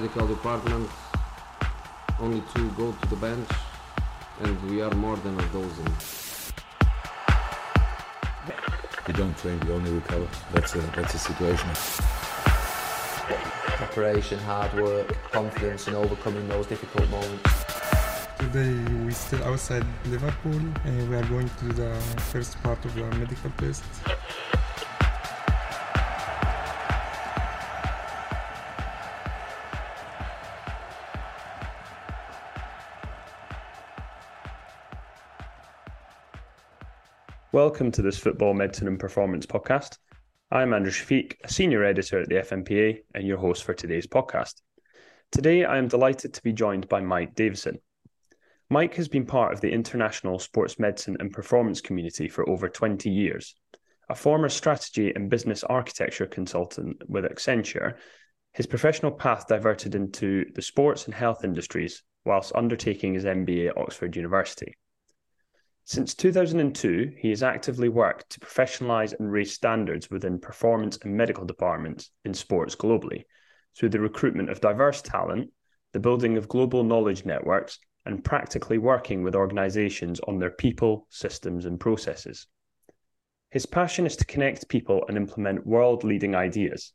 medical department, only two go to the bench, and we are more than a dozen. You don't train, you only recover. That's a, that's a situation. Preparation, hard work, confidence in overcoming those difficult moments. Today we're still outside Liverpool and we are going to the first part of the medical test. Welcome to this Football Medicine and Performance podcast. I'm Andrew Shafiq, a senior editor at the FMPA and your host for today's podcast. Today, I am delighted to be joined by Mike Davison. Mike has been part of the international sports medicine and performance community for over 20 years. A former strategy and business architecture consultant with Accenture, his professional path diverted into the sports and health industries whilst undertaking his MBA at Oxford University. Since 2002, he has actively worked to professionalise and raise standards within performance and medical departments in sports globally through the recruitment of diverse talent, the building of global knowledge networks, and practically working with organisations on their people, systems, and processes. His passion is to connect people and implement world leading ideas.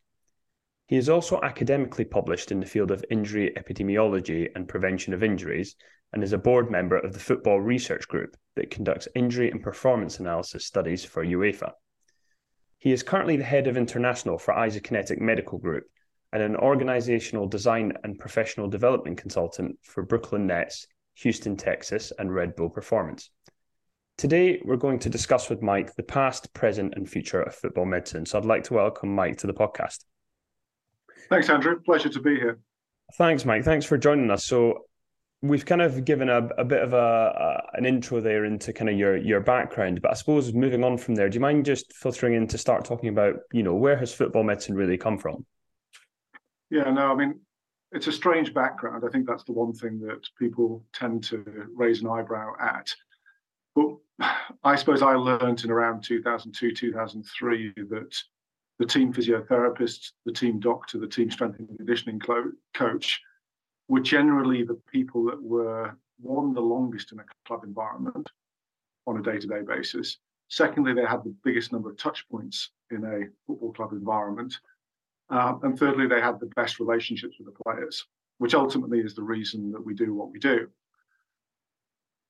He is also academically published in the field of injury epidemiology and prevention of injuries and is a board member of the Football Research Group that conducts injury and performance analysis studies for UEFA. He is currently the head of international for Isokinetic Medical Group and an organizational design and professional development consultant for Brooklyn Nets, Houston, Texans, and Red Bull Performance. Today, we're going to discuss with Mike the past, present, and future of football medicine. So I'd like to welcome Mike to the podcast. Thanks, Andrew. Pleasure to be here. Thanks, Mike. Thanks for joining us. So, we've kind of given a, a bit of a, a, an intro there into kind of your your background but i suppose moving on from there do you mind just filtering in to start talking about you know where has football medicine really come from? Yeah no i mean it's a strange background. I think that's the one thing that people tend to raise an eyebrow at. But i suppose i learned in around 2002 2003 that the team physiotherapist the team doctor the team strength and conditioning coach were generally the people that were one the longest in a club environment on a day-to-day basis. Secondly, they had the biggest number of touch points in a football club environment. Uh, and thirdly, they had the best relationships with the players, which ultimately is the reason that we do what we do.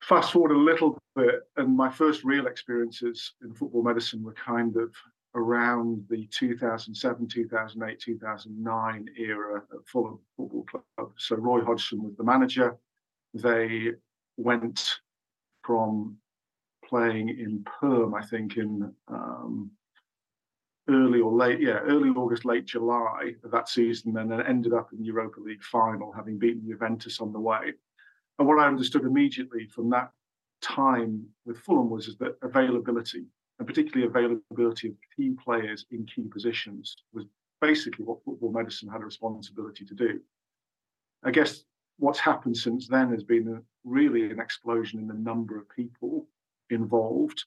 Fast forward a little bit, and my first real experiences in football medicine were kind of around the 2007, 2008, 2009 era at Fulham Football Club. So Roy Hodgson was the manager. They went from playing in Perm, I think, in um, early or late, yeah, early August, late July of that season, and then ended up in the Europa League final, having beaten Juventus on the way. And what I understood immediately from that time with Fulham was that availability and particularly availability of key players in key positions was basically what football medicine had a responsibility to do. I guess what's happened since then has been a, really an explosion in the number of people involved,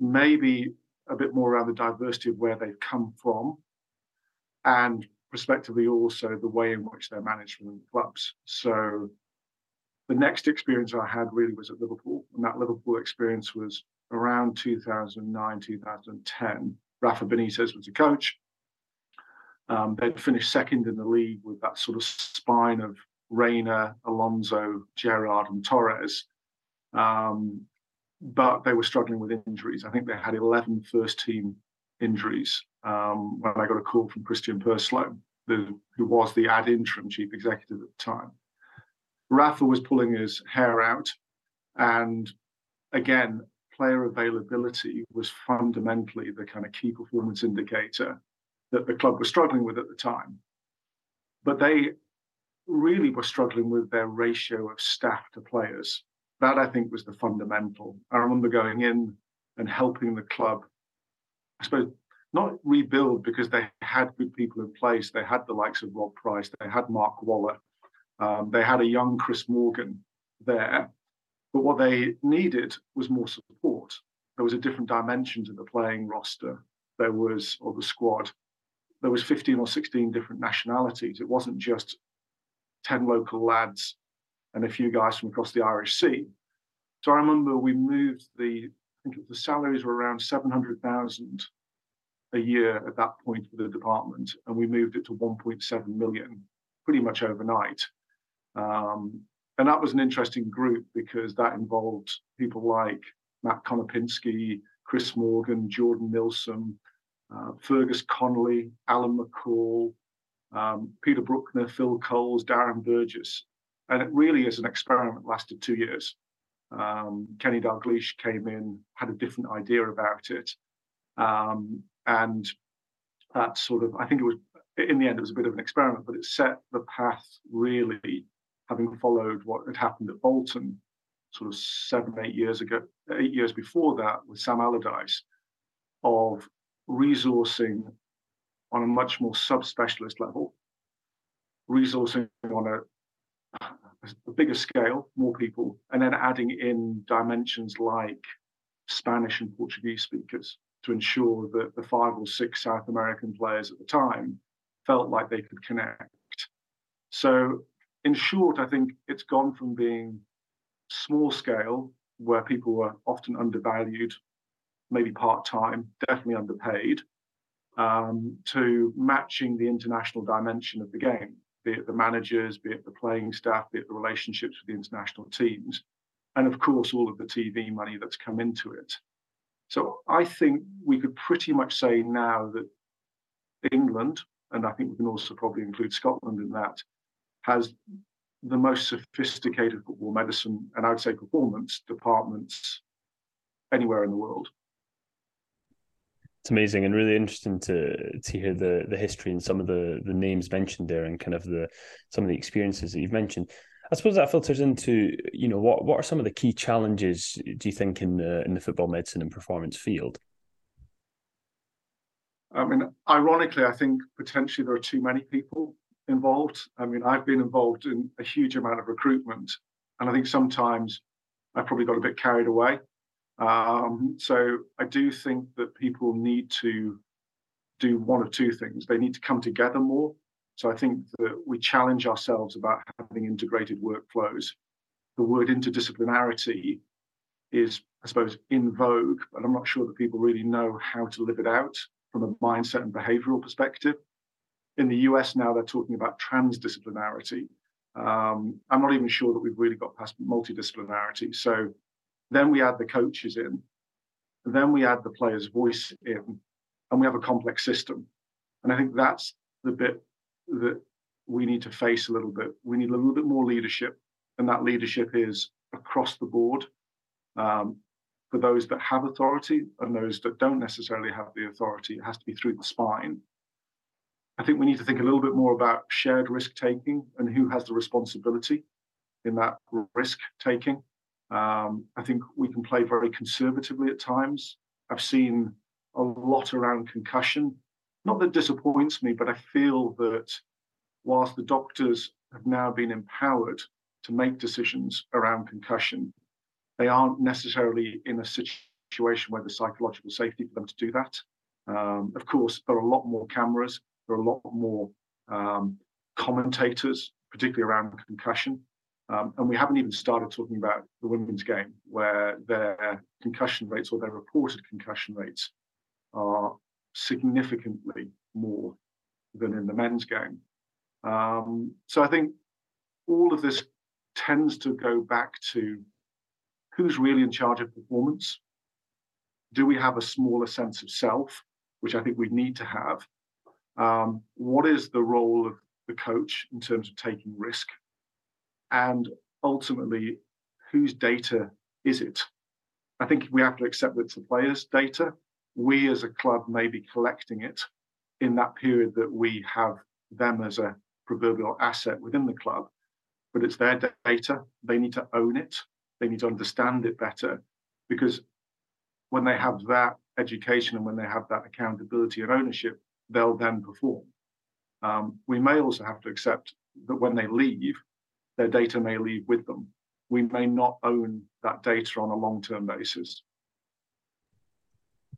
maybe a bit more around the diversity of where they've come from, and prospectively also the way in which they're managed from the clubs. So the next experience I had really was at Liverpool, and that Liverpool experience was around 2009, 2010. Rafa Benitez was the coach. Um, they'd finished second in the league with that sort of spine of Reina, Alonso, Gerrard, and Torres. Um, but they were struggling with injuries. I think they had 11 first team injuries um, when I got a call from Christian Purslow, the, who was the ad interim chief executive at the time. Rafa was pulling his hair out. And again, player availability was fundamentally the kind of key performance indicator that the club was struggling with at the time. But they really were struggling with their ratio of staff to players. That I think was the fundamental. I remember going in and helping the club, I suppose, not rebuild because they had good people in place. They had the likes of Rob Price, they had Mark Waller, um, they had a young Chris Morgan there but what they needed was more support. There was a different dimension to the playing roster. There was, or the squad, there was 15 or 16 different nationalities. It wasn't just 10 local lads and a few guys from across the Irish Sea. So I remember we moved the, I think the salaries were around 700,000 a year at that point for the department, and we moved it to 1.7 million pretty much overnight. Um, and that was an interesting group because that involved people like Matt Konopinski, Chris Morgan, Jordan Milsom, uh, Fergus Connolly, Alan McCall, um, Peter Brukner, Phil Coles, Darren Burgess. And it really is an experiment, lasted two years. Um, Kenny Dalglish came in, had a different idea about it. Um, and that sort of, I think it was, in the end, it was a bit of an experiment, but it set the path really, having followed what had happened at Bolton sort of seven, eight years ago, eight years before that with Sam Allardyce, of resourcing on a much more subspecialist level, resourcing on a, a bigger scale, more people, and then adding in dimensions like Spanish and Portuguese speakers to ensure that the five or six South American players at the time felt like they could connect. So, in short, I think it's gone from being small scale, where people were often undervalued, maybe part time, definitely underpaid, um, to matching the international dimension of the game, be it the managers, be it the playing staff, be it the relationships with the international teams, and of course, all of the TV money that's come into it. So I think we could pretty much say now that England, and I think we can also probably include Scotland in that, has the most sophisticated football medicine and I would say performance departments anywhere in the world. It's amazing and really interesting to to hear the the history and some of the the names mentioned there and kind of the some of the experiences that you've mentioned. I suppose that filters into you know what what are some of the key challenges do you think in the in the football medicine and performance field? I mean, ironically, I think potentially there are too many people involved. I mean, I've been involved in a huge amount of recruitment, and I think sometimes I probably got a bit carried away. Um, so I do think that people need to do one of two things. They need to come together more. So I think that we challenge ourselves about having integrated workflows. The word interdisciplinarity is, I suppose, in vogue, but I'm not sure that people really know how to live it out from a mindset and behavioral perspective. In the US now, they're talking about transdisciplinarity. Um, I'm not even sure that we've really got past multidisciplinarity. So then we add the coaches in, then we add the player's voice in, and we have a complex system. And I think that's the bit that we need to face a little bit. We need a little bit more leadership, and that leadership is across the board um, for those that have authority and those that don't necessarily have the authority. It has to be through the spine. I think we need to think a little bit more about shared risk taking and who has the responsibility in that risk taking. Um, I think we can play very conservatively at times. I've seen a lot around concussion. Not that disappoints me, but I feel that whilst the doctors have now been empowered to make decisions around concussion, they aren't necessarily in a situation where there's psychological safety for them to do that. Um, of course, there are a lot more cameras, there are a lot more um, commentators, particularly around concussion. Um, and we haven't even started talking about the women's game, where their concussion rates or their reported concussion rates are significantly more than in the men's game. Um, so I think all of this tends to go back to who's really in charge of performance. Do we have a smaller sense of self, which I think we need to have? Um, what is the role of the coach in terms of taking risk? and ultimately whose data is it? I think we have to accept that it's the players' data. We as a club may be collecting it in that period that we have them as a proverbial asset within the club, but it's their data. They need to own it. They need to understand it better because when they have that education and when they have that accountability and ownership, they'll then perform. Um, we may also have to accept that when they leave, their data may leave with them. We may not own that data on a long term basis.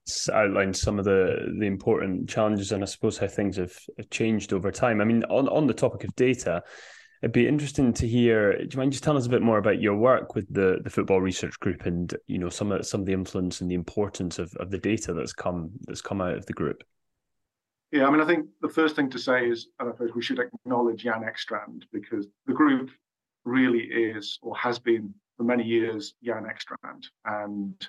It's outlined some of the the important challenges and I suppose how things have changed over time. I mean, on, on the topic of data, It'd be interesting to hear. Do you mind just telling us a bit more about your work with the, the football research group and you know some of some of the influence and the importance of, of the data that's come that's come out of the group? Yeah, I mean, I think the first thing to say is, and I suppose we should acknowledge Jan Ekstrand because the group really is or has been for many years Jan Ekstrand, and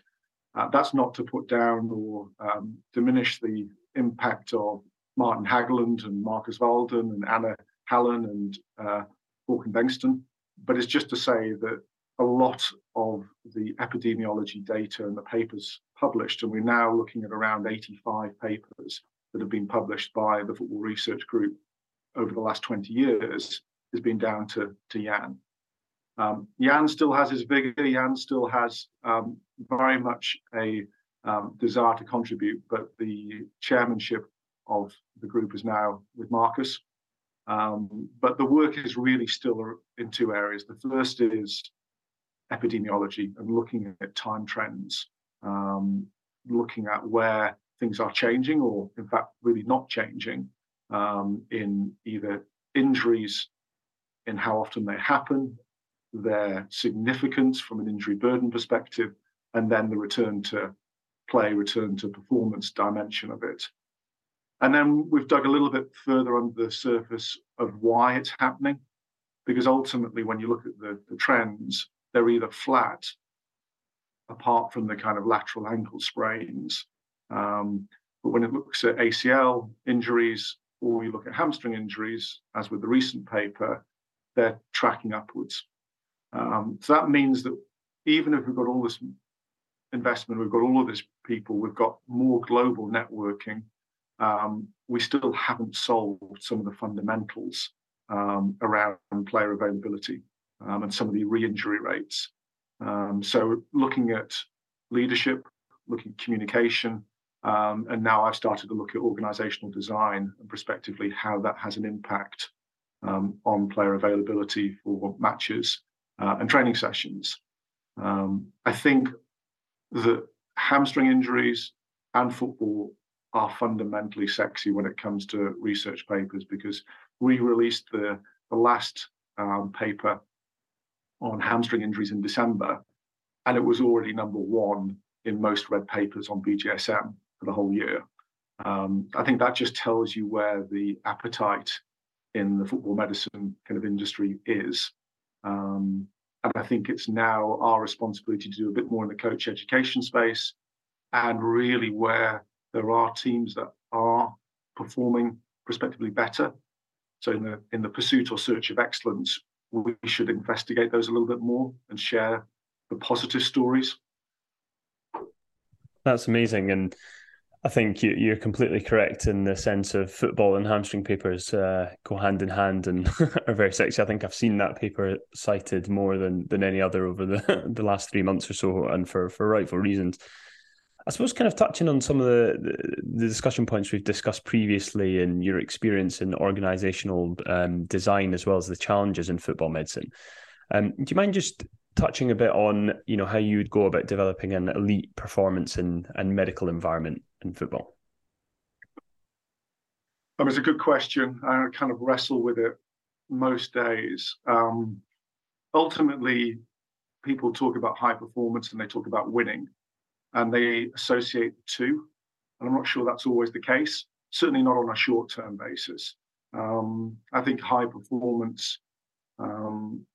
uh, that's not to put down or um, diminish the impact of Martin Hägglund and Markus Waldén and Anna Hallen and uh, Håkan Bengtsson, but it's just to say that a lot of the epidemiology data and the papers published, and we're now looking at around 85 papers that have been published by the Football Research Group over the last 20 years, has been down to, to Jan. Um, Jan still has his vigor, Jan still has um, very much a um, desire to contribute, but the chairmanship of the group is now with Markus. Um, but the work is really still in two areas. The first is epidemiology and looking at time trends, um, looking at where things are changing or, in fact, really not changing um, in either injuries, in how often they happen, their significance from an injury burden perspective, and then the return to play, return to performance dimension of it. And then we've dug a little bit further under the surface of why it's happening, because ultimately, when you look at the, the trends, they're either flat, apart from the kind of lateral ankle sprains. Um, but when it looks at ACL injuries or you look at hamstring injuries, as with the recent paper, they're tracking upwards. Um, so that means that even if we've got all this investment, we've got all of this people, we've got more global networking, um, we still haven't solved some of the fundamentals um, around player availability um, and some of the re-injury rates. Um, so looking at leadership, looking at communication, um, and now I've started to look at organizational design and prospectively how that has an impact um, on player availability for matches uh, and training sessions. I think that hamstring injuries and football are fundamentally sexy when it comes to research papers because we released the, the last um, paper on hamstring injuries in December, and it was already number one in most read papers on BJSM for the whole year. Um, I think that just tells you where the appetite in the football medicine kind of industry is. Um, and I think it's now our responsibility to do a bit more in the coach education space and really where there are teams that are performing prospectively better. So in the in the pursuit or search of excellence, we should investigate those a little bit more and share the positive stories. That's amazing, and I think you, are completely correct in the sense of football and hamstring papers uh, go hand in hand and are very sexy. I think I've seen that paper cited more than than any other over the the last three months or so, and for for rightful reasons. I suppose kind of touching on some of the, the, discussion points we've discussed previously and your experience in organizational um, design as well as the challenges in football medicine. Um, do you mind just touching a bit on you know how you would go about developing an elite performance and, and medical environment in football? Um, it's a good question. I kind of wrestle with it most days. Um, ultimately, people talk about high performance and they talk about winning and they associate the two. And I'm not sure that's always the case, certainly not on a short term basis. Um, I think high performance, um,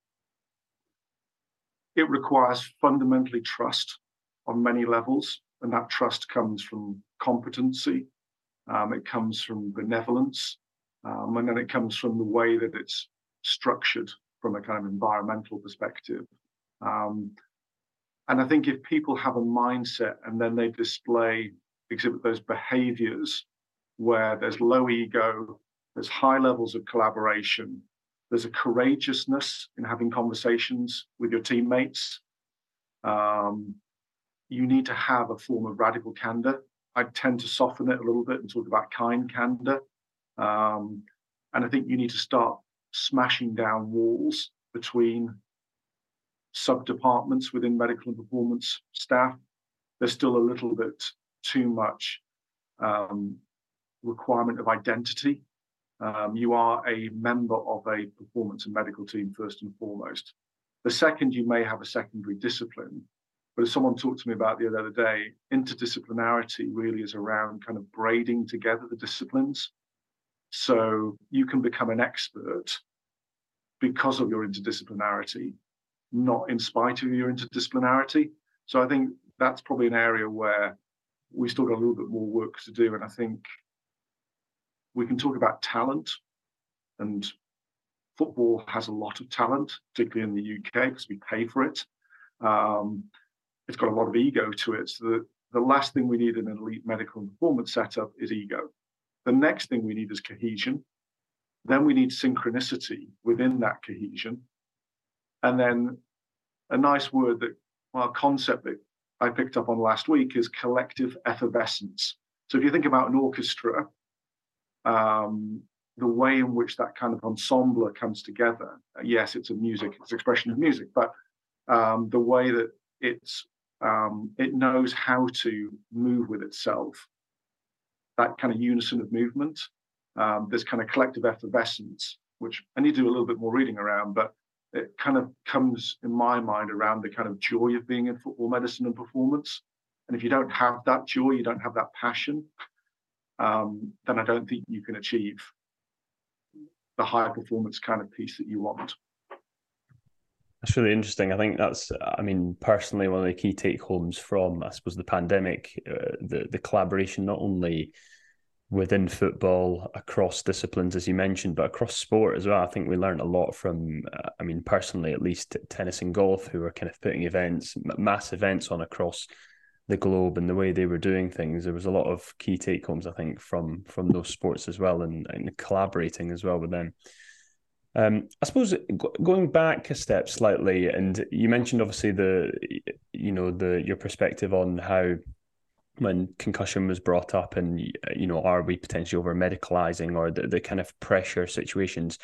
it requires fundamentally trust on many levels. And that trust comes from competency, um, it comes from benevolence, um, and then it comes from the way that it's structured from a kind of environmental perspective. Um, and I think if people have a mindset and then they display, exhibit those behaviors where there's low ego, there's high levels of collaboration, there's a courageousness in having conversations with your teammates. Um, you need to have a form of radical candor. I tend to soften it a little bit and talk about kind candor. Um, and I think you need to start smashing down walls between sub departments within medical and performance staff, there's still a little bit too much um, requirement of identity Um, you are a member of a performance and medical team first and foremost. The second, you may have a secondary discipline. But as someone talked to me about the other day, interdisciplinarity really is around kind of braiding together the disciplines. So you can become an expert because of your interdisciplinarity, not in spite of your interdisciplinarity. So I think that's probably an area where we still got a little bit more work to do. And I think we can talk about talent, and football has a lot of talent, particularly in the UK because we pay for it. Um, it's got a lot of ego to it. So the, the last thing we need in an elite medical and performance setup is ego. The next thing we need is cohesion. Then we need synchronicity within that cohesion. And then a nice word that, well, concept that I picked up on last week is collective effervescence. So if you think about an orchestra, um, the way in which that kind of ensemble comes together, yes, it's a music, it's expression of music, but um, the way that it's um, it knows how to move with itself, that kind of unison of movement, um, this kind of collective effervescence, which I need to do a little bit more reading around, but it kind of comes in my mind around the kind of joy of being in football medicine and performance. And if you don't have that joy, you don't have that passion, um, then I don't think you can achieve the high performance kind of piece that you want. That's really interesting. I think that's, I mean, personally, one of the key take homes from, I suppose, the pandemic, uh, the the collaboration not only within football across disciplines, as you mentioned, but across sport as well. I think we learned a lot from, uh, I mean, personally, at least tennis and golf, who were kind of putting events, mass events on across the globe and the way they were doing things. There was a lot of key take homes, I think, from from those sports as well, and, and collaborating as well with them. Um, I suppose going back a step slightly, and you mentioned obviously the, you know, the your perspective on how when concussion was brought up and you know are we potentially over medicalizing or the, the kind of pressure situations?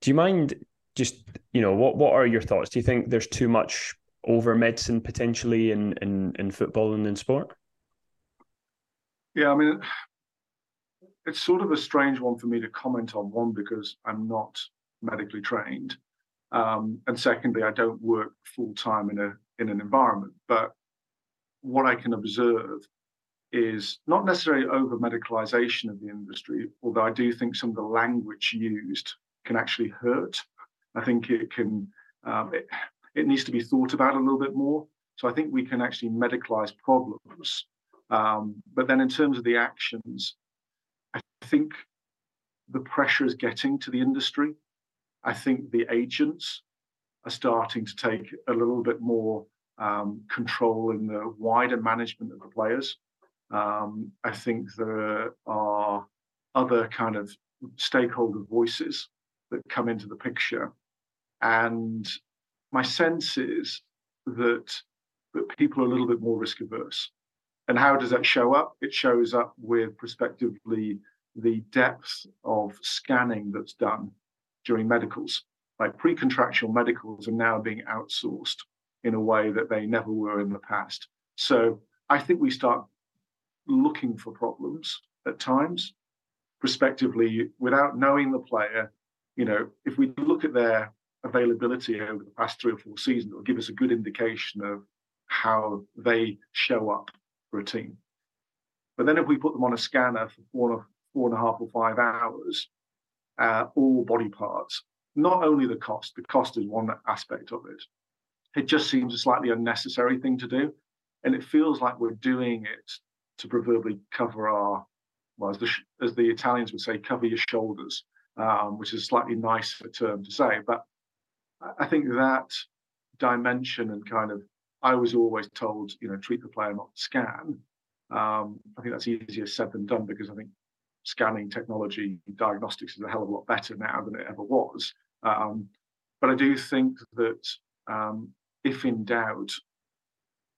Do you mind just you know what what are your thoughts? Do you think there's too much over medicine potentially in in in football and in sport? Yeah i mean it's sort of a strange one for me to comment on one because i'm not medically trained um, and secondly i don't work full time in a in an environment but what I can observe is not necessarily over medicalization of the industry, although I do think some of the language used can actually hurt. I think it can, um, it, it, needs to be thought about a little bit more. So I think we can actually medicalize problems. Um, but then in terms of the actions, I think the pressure is getting to the industry. I think the agents are starting to take a little bit more um, control in the wider management of the players. Um, I think there are other kind of stakeholder voices that come into the picture. And my sense is that, that people are a little bit more risk averse. And how does that show up? It shows up with prospectively the depth of scanning that's done during medicals. Like pre contractual medicals are now being outsourced in a way that they never were in the past. So I think we start looking for problems at times, prospectively, without knowing the player. You know, if we look at their availability over the past three or four seasons, it'll give us a good indication of how they show up for a team. But then if we put them on a scanner for four, four and a half or five hours, uh, all body parts, not only the cost, the cost is one aspect of it, it just seems a slightly unnecessary thing to do. And it feels like we're doing it to proverbially cover our, well, as the, as the Italians would say, cover your shoulders, um, which is a slightly nicer term to say. But I think that dimension and kind of, I was always told, you know, treat the player, not scan. Um, I think that's easier said than done because I think scanning technology, diagnostics is a hell of a lot better now than it ever was. Um, but I do think that um, if in doubt,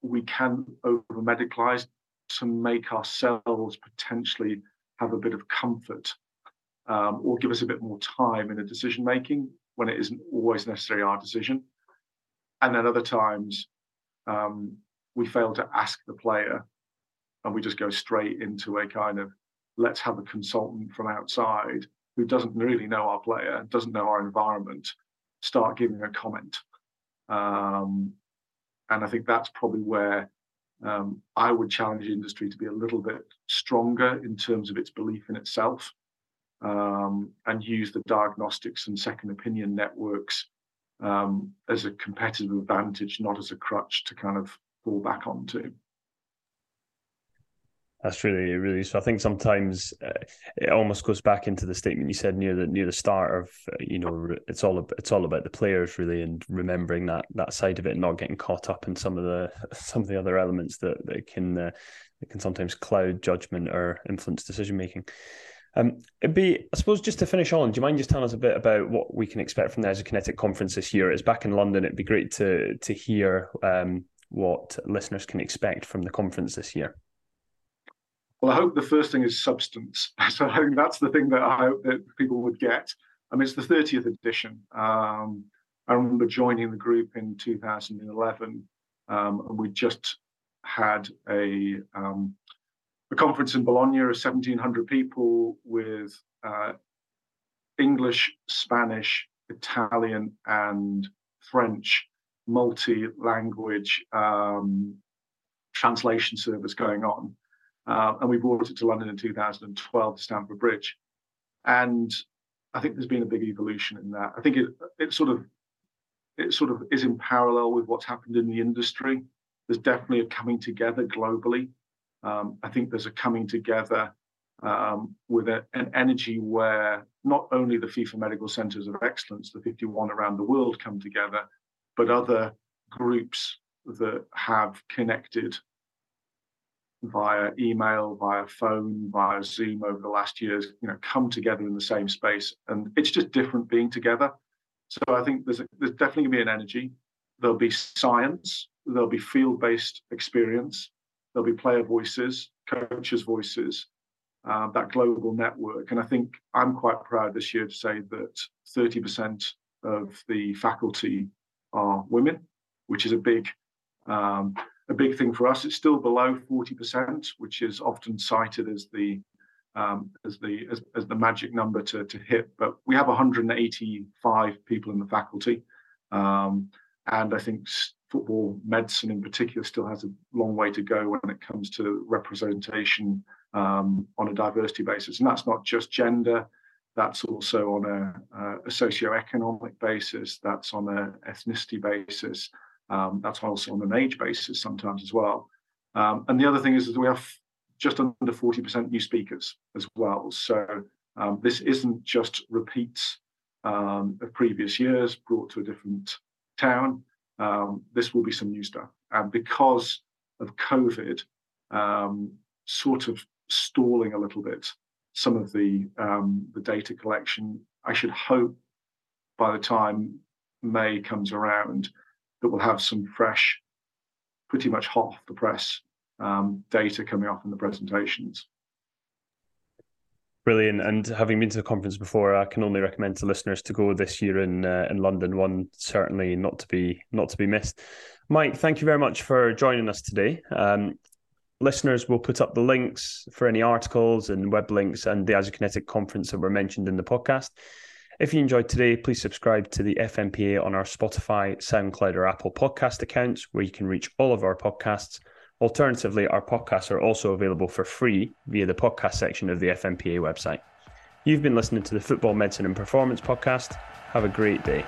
we can over medicalize to make ourselves potentially have a bit of comfort um, or give us a bit more time in a decision making when it isn't always necessarily our decision. And then other times um, we fail to ask the player and we just go straight into a kind of let's have a consultant from outside who doesn't really know our player, doesn't know our environment, start giving a comment. Um, and I think that's probably where um, I would challenge industry to be a little bit stronger in terms of its belief in itself um, and use the diagnostics and second opinion networks um, as a competitive advantage, not as a crutch to kind of fall back onto. That's really really. So I think sometimes uh, it almost goes back into the statement you said near the near the start of uh, you know it's all it's all about the players really and remembering that that side of it, and not getting caught up in some of the some of the other elements that that can uh, that can sometimes cloud judgment or influence decision making. Um, it'd be, I suppose, just to finish on, do you mind just telling us a bit about what we can expect from the Isokinetic conference this year? It's back in London. It'd be great to to hear um, what listeners can expect from the conference this year. Well, I hope the first thing is substance. So I think that's the thing that I hope that people would get. I mean, it's the 30th edition. Um, I remember joining the group in 2011, um, and we just had a um, a conference in Bologna of 1,700 people with uh, English, Spanish, Italian, and French multi-language um, translation service going on. Uh, and we brought it to London in 2012 to Stamford Bridge. And I think there's been a big evolution in that. I think it it sort of it sort of is in parallel with what's happened in the industry. There's definitely a coming together globally. Um, I think there's a coming together um, with a, an energy where not only the FIFA Medical Centres of Excellence, the 51 around the world, come together, but other groups that have connected via email, via phone, via Zoom over the last years, you know, come together in the same space. And it's just different being together. So I think there's, a, there's definitely going to be an energy. There'll be science, there'll be field based experience, there'll be player voices, coaches' voices, uh, that global network. And I think I'm quite proud this year to say that 30% of the faculty are women, which is a big um, a big thing for us. It's still below 40%, which is often cited as the um, as the as, as, the magic number to, to hit. But we have 185 people in the faculty, um, and I think football medicine in particular still has a long way to go when it comes to representation um, on a diversity basis. And that's not just gender. That's also on a, a socio-economic basis. That's on an ethnicity basis. Um, that's also on an age basis sometimes as well. Um, and the other thing is that we have just under 40% new speakers as well. So um, this isn't just repeats um, of previous years brought to a different town. Um, this will be some new stuff. And because of COVID, um, sort of stalling a little bit some of the the data collection, I should hope by the time May comes around, that will have some fresh, pretty much hot off the press um, data coming off in the presentations. Brilliant. And having been to the conference before, I can only recommend to listeners to go this year in uh, in London. One certainly not to be not to be missed. Mike, thank you very much for joining us today. Um, listeners will put up the links for any articles and web links and the Isokinetic conference that were mentioned in the podcast. If you enjoyed today, please subscribe to the FMPA on our Spotify, SoundCloud, or Apple podcast accounts, where you can reach all of our podcasts. Alternatively, our podcasts are also available for free via the podcast section of the FMPA website. You've been listening to the Football Medicine and Performance podcast. Have a great day.